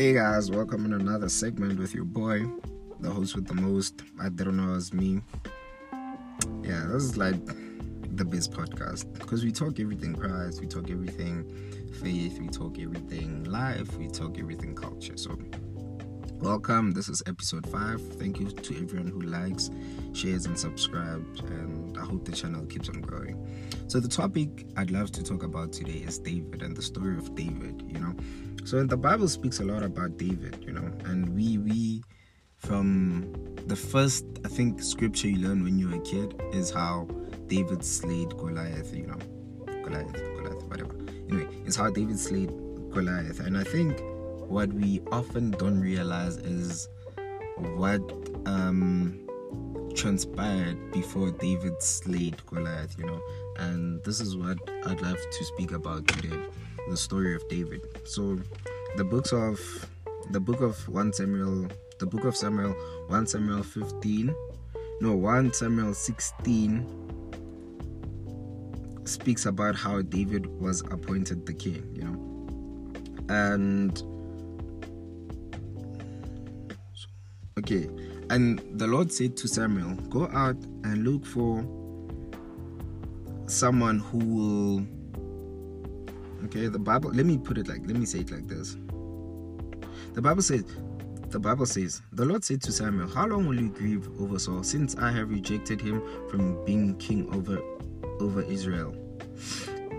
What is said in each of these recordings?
Hey guys, welcome in another segment with your boy, the host with the most. I don't know, it's me. Yeah, this is like the best podcast because we talk everything Christ, we talk everything faith, we talk everything life, we talk everything culture. So, welcome. This is episode five. Thank you to everyone who likes, shares, and subscribes. And I hope the channel keeps on growing. So, the topic I'd love to talk about today is David and the story of David. You know, so the Bible speaks a lot about David. You know, and we we from the first I think scripture you learn when you're a kid is how David slayed Goliath. You know, Goliath, Goliath, whatever. Anyway, it's how David slayed Goliath, and I think what we often don't realize is what um transpired before David slayed Goliath, you know. And this is what I'd love to speak about today the story of David. So, the books of the book of 1 Samuel, the book of Samuel, 1 Samuel 15, no, 1 Samuel 16 speaks about how David was appointed the king, you know. And okay, and the Lord said to Samuel, Go out and look for someone who will okay the bible let me put it like let me say it like this. The bible says the bible says the lord said to samuel how long will you grieve over saul since i have rejected him from being king over over israel?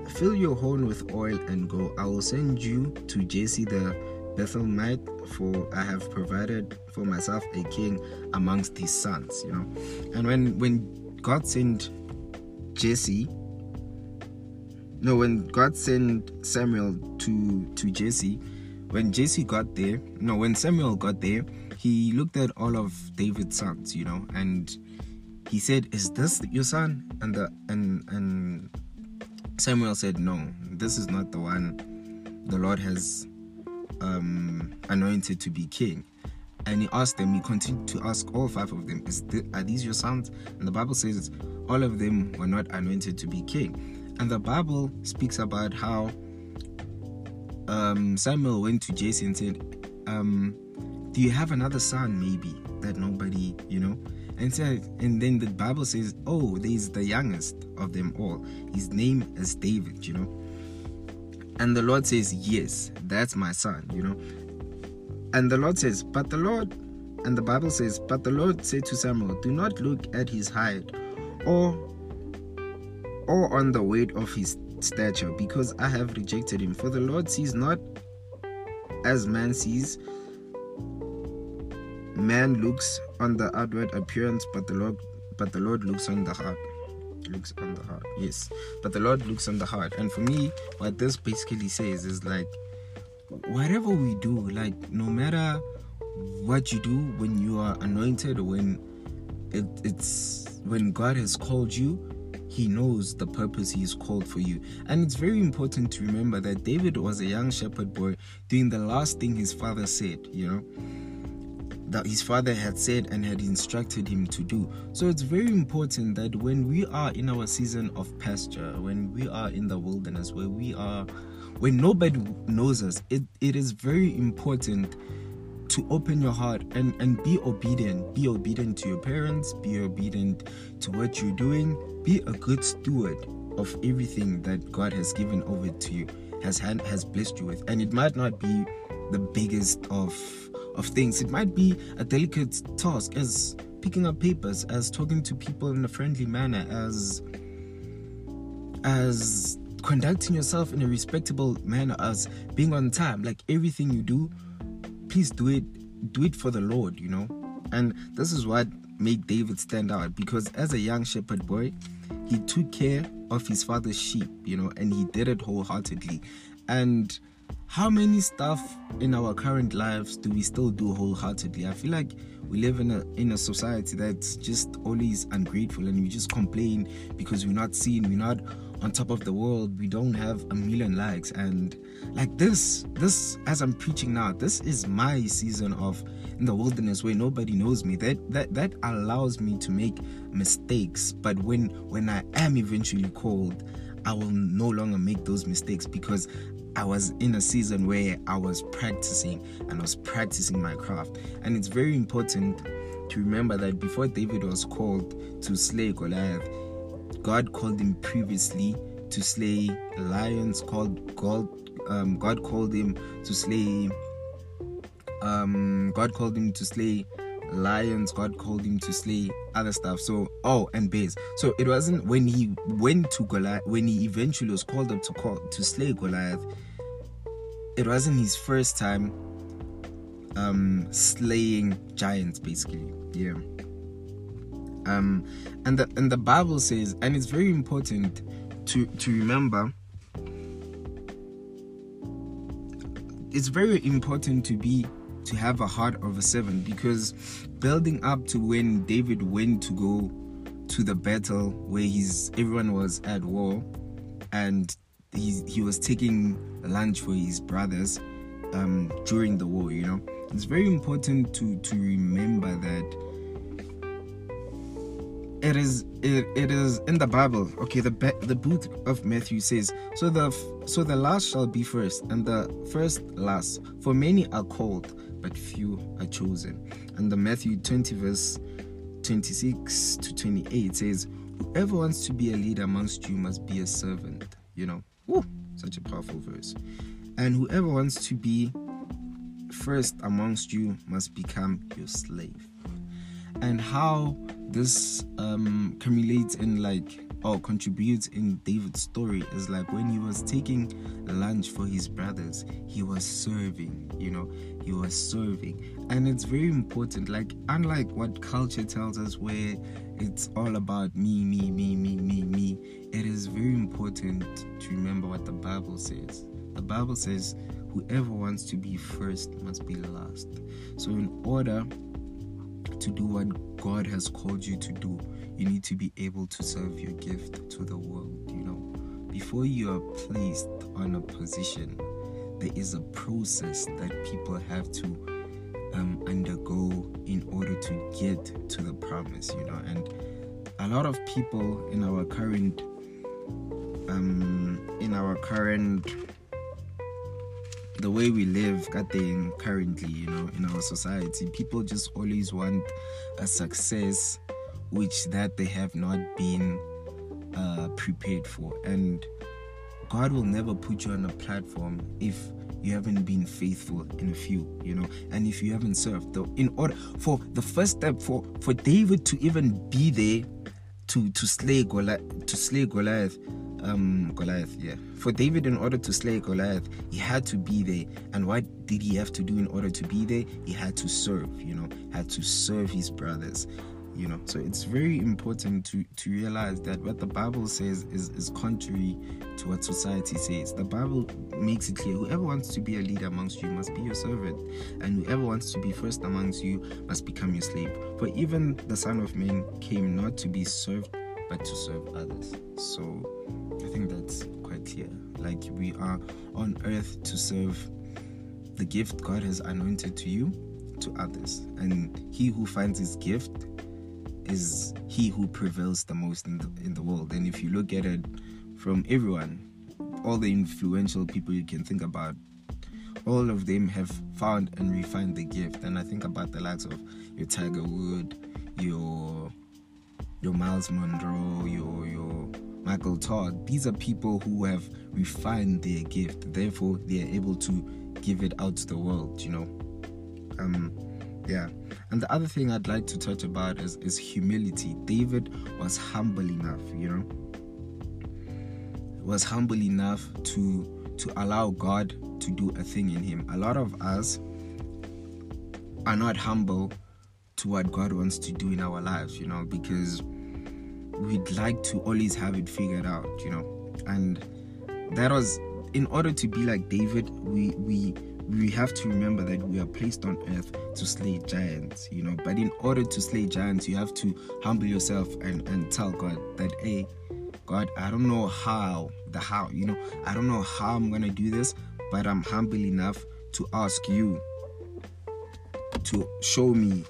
Fill your horn with oil and go. I will send you to jesse the bethlehemite for i have provided for myself a king amongst his sons you know? And when when god sent jesse no when god sent samuel to to jesse when jesse got there no when samuel got there he looked at all of david's sons you know and he said is this your son? And the and and samuel said no this is not the one the lord has um anointed to be king. And he asked them he continued to ask all five of them is th- are these your sons? And the bible says all of them were not anointed to be king and the Bible speaks about how um, Samuel went to Jesse and said, um, "Do you have another son, maybe that nobody, you know?" And said, and then the Bible says, "Oh, there's the youngest of them all. His name is David," you know. And the Lord says, "Yes, that's my son," you know. And the Lord says, "But the Lord," and the Bible says, "But the Lord said to Samuel, Do not look at his height, or or on the weight of his stature, because I have rejected him. For the Lord sees not as man sees. Man looks on the outward appearance, but the Lord but the Lord looks on the heart. Looks on the heart. Yes. But the Lord looks on the heart. And for me, what this basically says is like whatever we do, like no matter what you do when you are anointed when it, it's when God has called you, he knows the purpose he is called for you. And it's very important to remember that David was a young shepherd boy doing the last thing his father said, you know, that his father had said and had instructed him to do. So it's very important that when we are in our season of pasture, when we are in the wilderness, where we are, when nobody knows us, it, it is very important to open your heart and and be obedient. Be obedient to your parents. Be obedient to what you're doing. Be a good steward of everything that god has given over to you has had has blessed you with. And it might not be the biggest of of things. It might be a delicate task as picking up papers as talking to people in a friendly manner as as conducting yourself in a respectable manner as being on time. Like everything you do please do it do it for the lord you know? And this is what made david stand out because as a young shepherd boy he took care of his father's sheep you know and he did it wholeheartedly. And how many stuff in our current lives do we still do wholeheartedly? I feel like we live in a in a society that's just always ungrateful and we just complain because we're not seen we're not on top of the world we don't have a million likes. And like this this as i'm preaching now this is my season of in the wilderness where nobody knows me. That that that allows me to make mistakes. But when when i am eventually called i will no longer make those mistakes because I was in a season where I was practicing and I was practicing my craft. And it's very important to remember that before David was called to slay Goliath, God called him previously to slay lions. Called God, um, God called him to slay. Um, God called him to slay lions. God called him to slay other stuff. So oh, and bears. So it wasn't when he went to Goliath. When he eventually was called up to call to slay Goliath. It wasn't his first time um slaying giants basically yeah um and the and the bible says and it's very important to to remember it's very important to be to have a heart of a servant because building up to when David went to go to the battle where he's everyone was at war and he he was taking lunch for his brothers um, during the war you know? It's very important to to remember that it is it, it is in the bible. Okay the the book of matthew says so the so the last shall be first and the first last. For many are called but few are chosen. And the matthew 20 verse 26 to 28 says whoever wants to be a leader amongst you must be a servant you know. Woo, such a powerful verse. And whoever wants to be first amongst you must become your slave. And how this um accumulates in like or contributes in David's story is like when he was taking lunch for his brothers, he was serving, you know, he was serving. And it's very important, like, unlike what culture tells us, where it's all about me, me, me, me, me, me, it is very important to remember what the Bible says. The Bible says, whoever wants to be first must be last. So, in order to do what God has called you to do, you need to be able to serve your gift to the world. You know, before you are placed on a position, there is a process that people have to um, undergo in order to get to the promise. You know, and a lot of people in our current um, in our current the way we live goddamn currently you know in our society people just always want a success which that they have not been uh, prepared for. And god will never put you on a platform if you haven't been faithful in a few you know and if you haven't served. Though in order for the first step for for david to even be there to to slay goliath to slay goliath um, Goliath, yeah. For David, in order to slay Goliath, he had to be there. And what did he have to do in order to be there? He had to serve, you know, had to serve his brothers, you know. So it's very important to, to realize that what the Bible says is, is contrary to what society says. The Bible makes it clear whoever wants to be a leader amongst you must be your servant, and whoever wants to be first amongst you must become your slave. For even the Son of Man came not to be served, but to serve others. So I think that's quite clear. Like we are on earth to serve the gift God has anointed to you to others. And he who finds his gift is he who prevails the most in the, in the world. And if you look at it from everyone, all the influential people you can think about, all of them have found and refined the gift. And I think about the likes of your Tiger Wood, your your Miles Munroe, your your Michael Todd. These are people who have refined their gift, therefore they are able to give it out to the world. You know, um, yeah. And the other thing I'd like to touch about is is humility. David was humble enough, you know, was humble enough to to allow God to do a thing in him. A lot of us are not humble to what God wants to do in our lives, you know, because we'd like to always have it figured out, you know. And that was in order to be like David, we we we have to remember that we are placed on earth to slay giants, you know. But in order to slay giants, you have to humble yourself and, and tell God that, hey, God, I don't know how, the how, you know, I don't know how I'm gonna do this, but I'm humble enough to ask you to show me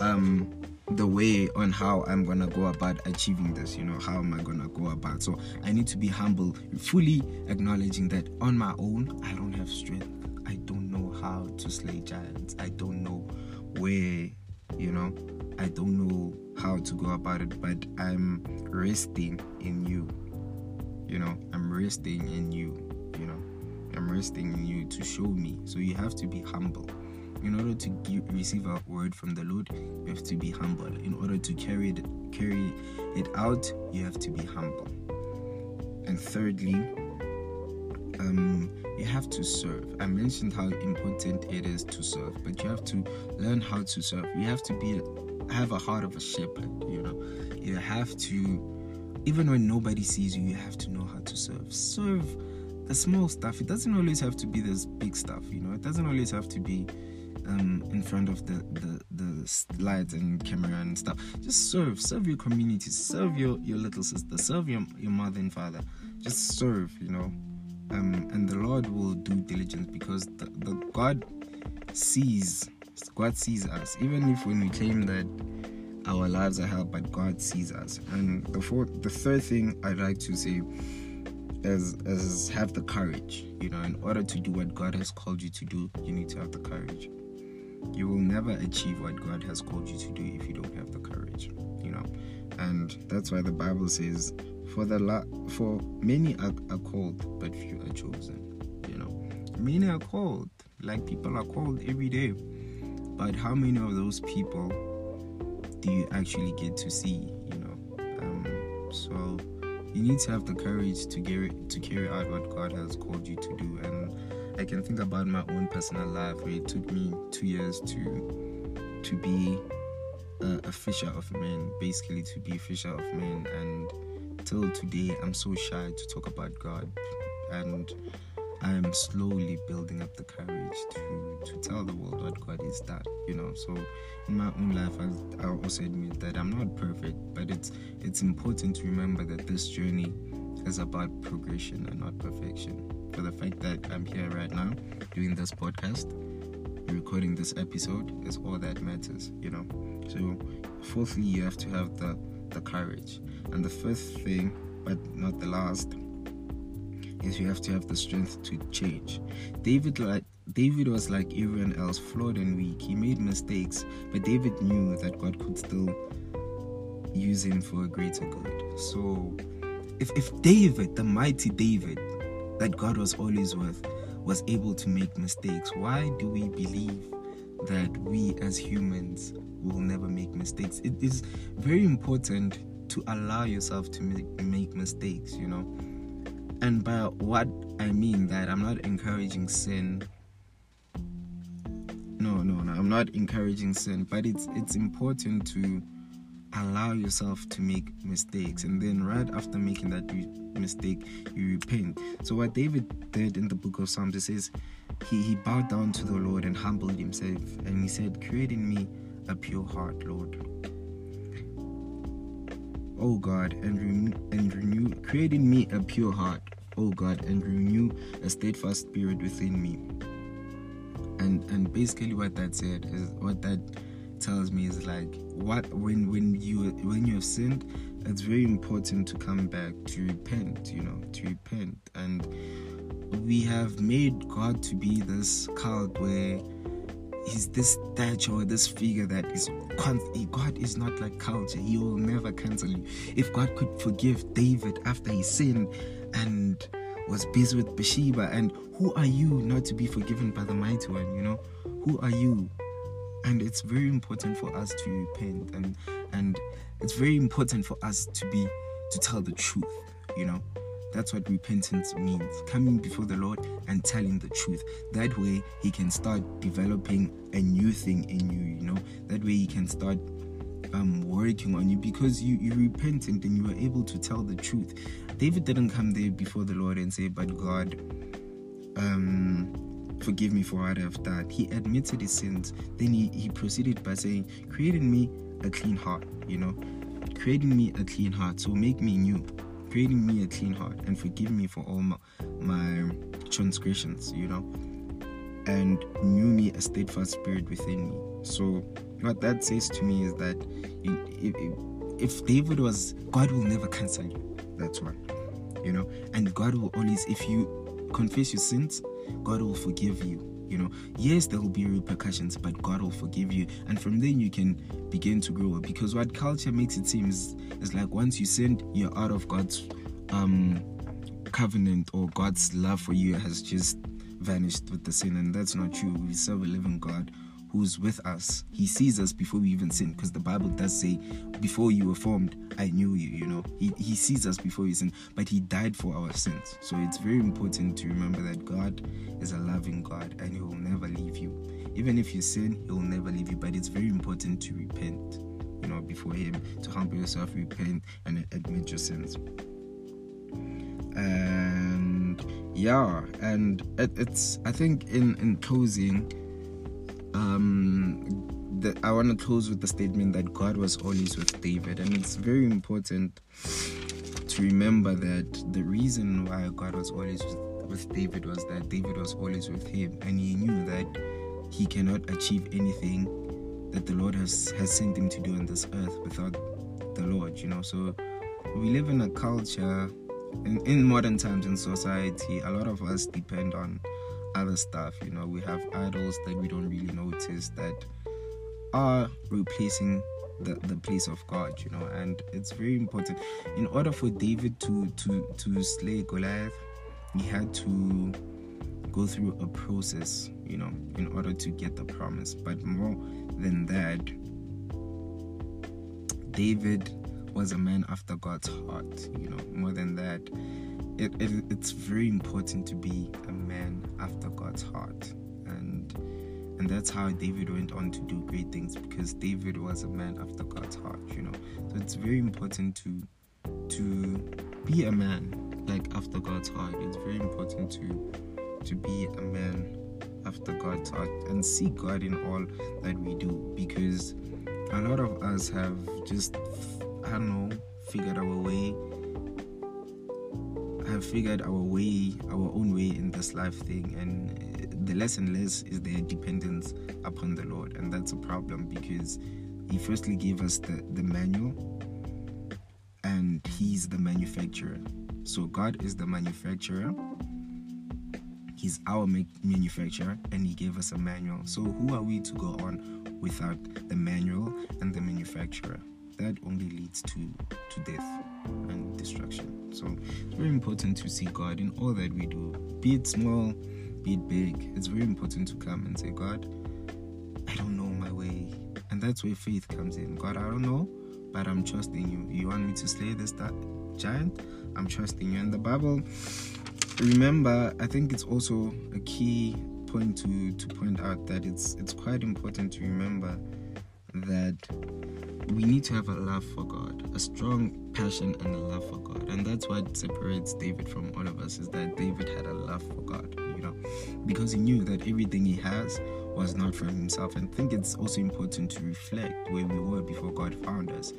um the way on how I'm gonna go about achieving this, you know, how am I gonna go about? So I need to be humble, fully acknowledging that on my own, I don't have strength. I don't know how to slay giants. I don't know where, you know, I don't know how to go about it, but I'm resting in you. You know, I'm resting in you, you know, I'm resting in you to show me. So you have to be humble in order to give, receive a word from the Lord, you have to be humble. In order to carry it, carry it out, you have to be humble. And thirdly, um, you have to serve. I mentioned how important it is to serve, but you have to learn how to serve. You have to be a, have a heart of a shepherd. You know, you have to, even when nobody sees you, you have to know how to serve. Serve the small stuff. It doesn't always have to be this big stuff. You know, it doesn't always have to be um, in front of the, the, the lights and camera and stuff. Just serve, serve your community, serve your, your little sister, serve your, your mother and father. Just serve, you know. Um, and the Lord will do diligence because the, the God sees, God sees us. Even if when we claim that our lives are held, but God sees us. And the fourth, the third thing I'd like to say is, is have the courage. You know, in order to do what God has called you to do, you need to have the courage you will never achieve what God has called you to do if you don't have the courage, you know. And that's why the Bible says, "For the la- for many are, are called, but few are chosen." You know, many are called, like people are called every day, but how many of those people do you actually get to see? You know, um, so you need to have the courage to get to carry out what God has called you to do and I can think about my own personal life where it took me two years to to be a, a fisher of men, basically to be a fisher of men, and till today I'm so shy to talk about God, and I'm slowly building up the courage to to tell the world what God is that you know. So in my own life, I, I also admit that I'm not perfect, but it's it's important to remember that this journey is about progression and not perfection for the fact that I'm here right now doing this podcast, recording this episode is all that matters, you know. So, fourthly, you have to have the the courage, and the fifth thing, but not the last, is you have to have the strength to change. David like David was like everyone else, flawed and weak. He made mistakes, but David knew that God could still use him for a greater good. So, if, if David, the mighty David, that God was always with was able to make mistakes. Why do we believe that we as humans will never make mistakes? It is very important to allow yourself to make, mistakes, you know. And by what I mean that I'm not encouraging sin. No, no, no. I'm not encouraging sin, but it's it's important to allow yourself to make mistakes and then right after making that mistake you repent. So what david did in the book of psalms says he, he bowed down to the lord and humbled himself and he said create in me a pure heart lord. Oh god and renew and renew create in me a pure heart oh god and renew a steadfast spirit within me. And and basically what that said is what that tells me is like what when when you when you have sinned it's very important to come back to repent you know to repent. And we have made god to be this cult where he's this statue or this figure that is god is not like culture. He will never cancel you. If god could forgive david after he sinned and was busy with bathsheba and who are you not to be forgiven by the mighty one you know? Who are you and it's very important for us to repent and and it's very important for us to be to tell the truth you know? That's what repentance means coming before the lord and telling the truth. That way he can start developing a new thing in you you know? That way he can start um, working on you because you you repentant and you are able to tell the truth. David didn't come there before the lord and say but god um Forgive me for what I've done. He admitted his sins. Then he, he proceeded by saying, Create in me a clean heart, you know, creating me a clean heart. So make me new, creating me a clean heart, and forgive me for all my, my transgressions, you know, and renew me a steadfast spirit within me. So what that says to me is that if, if David was, God will never cancel you. That's one, you know, and God will always, if you confess your sins, God will forgive you you know. Yes there will be repercussions but god will forgive you. And from then you can begin to grow because what culture makes it seem is, is like once you sin you're out of god's um covenant or god's love for you has just vanished with the sin. And that's not true. We serve a living god who's with us. He sees us before we even sin, because the Bible does say, Before you were formed, I knew you, you know. He, he sees us before we sin, but He died for our sins. So it's very important to remember that God is a loving God and He will never leave you. Even if you sin, He will never leave you, but it's very important to repent, you know, before Him, to humble yourself, repent, and admit your sins. And yeah, and it, it's, I think, in, in closing, um, I want to close with the statement that God was always with David, and it's very important to remember that the reason why God was always with, with David was that David was always with him, and he knew that he cannot achieve anything that the Lord has has sent him to do on this earth without the Lord. You know, so we live in a culture in, in modern times in society. A lot of us depend on other stuff. You know, we have idols that we don't really notice that are replacing the, the place of God, you know, and it's very important. In order for David to to to slay Goliath, he had to go through a process, you know, in order to get the promise. But more than that, David was a man after God's heart, you know, more than that it, it, it's very important to be a man after God's heart, and and that's how David went on to do great things because David was a man after God's heart. You know, so it's very important to to be a man like after God's heart. It's very important to to be a man after God's heart and see God in all that we do because a lot of us have just I don't know figured our way have figured our way, our own way in this life thing, and the less and less is their dependence upon the Lord, and that's a problem because He firstly gave us the, the manual, and He's the manufacturer. So God is the manufacturer. He's our manufacturer, and He gave us a manual. So who are we to go on without the manual and the manufacturer? That only leads to to death and destruction. So it's very important to see God in all that we do, be it small, be it big. It's very important to come and say, God, I don't know my way, and that's where faith comes in. God, I don't know, but I'm trusting you. You want me to slay this giant? I'm trusting you. And the Bible, remember, I think it's also a key point to to point out that it's it's quite important to remember that we need to have a love for God, a strong passion and a love for God. And that's what separates David from all of us is that David had a love for God, you know, because he knew that everything he has was not from himself. And I think it's also important to reflect where we were before God found us.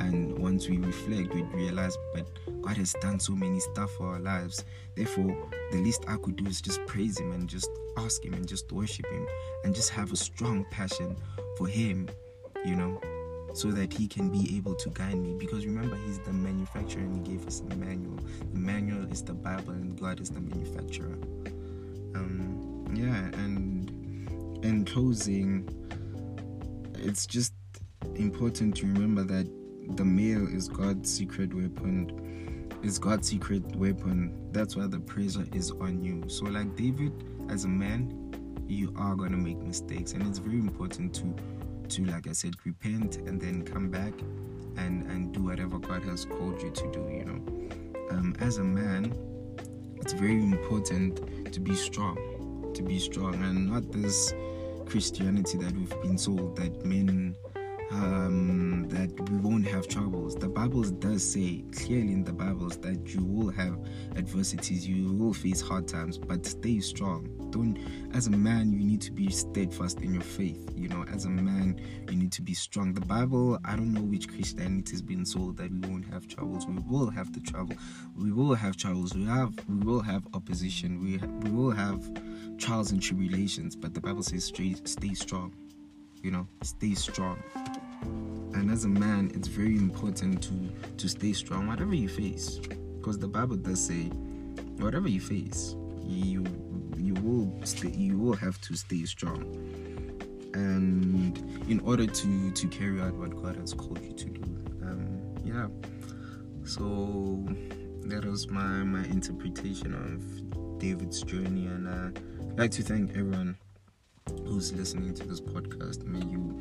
And once we reflect, we realize, but God has done so many stuff for our lives. Therefore, the least I could do is just praise Him and just ask Him and just worship Him and just have a strong passion for Him, you know so that he can be able to guide me. Because remember, he's the manufacturer and he gave us a manual. The manual is the Bible and God is the manufacturer. Um, yeah, and in closing, it's just important to remember that the male is God's secret weapon. Is God's secret weapon. That's why the pressure is on you. So, like David, as a man, you are gonna make mistakes, and it's very important to to, like I said, repent and then come back and and do whatever God has called you to do. You know, um, as a man, it's very important to be strong, to be strong, and not this Christianity that we've been sold that men um, that we won't have troubles. The Bible does say clearly in the Bibles that you will have adversities, you will face hard times, but stay strong. Don't, as a man, you need to be steadfast in your faith. You know, as a man, you need to be strong. The Bible, I don't know which Christianity has been sold that we won't have troubles. We will have the trouble. We will have troubles. We have, we will have opposition. We, we will have trials and tribulations. But the Bible says, stay, stay strong you know, stay strong. And as a man, it's very important to to stay strong whatever you face, because the Bible does say, whatever you face, you you will stay, you will have to stay strong. And in order to to carry out what God has called you to do, um, yeah. So that was my my interpretation of David's journey, and uh, I'd like to thank everyone who's listening to this podcast. May you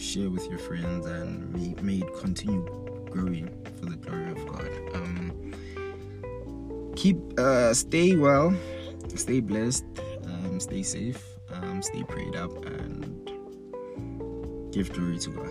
share with your friends and may, may it continue growing for the glory of God. Um, keep, uh, stay well, stay blessed, um, stay safe, um, stay prayed up, and give glory to God.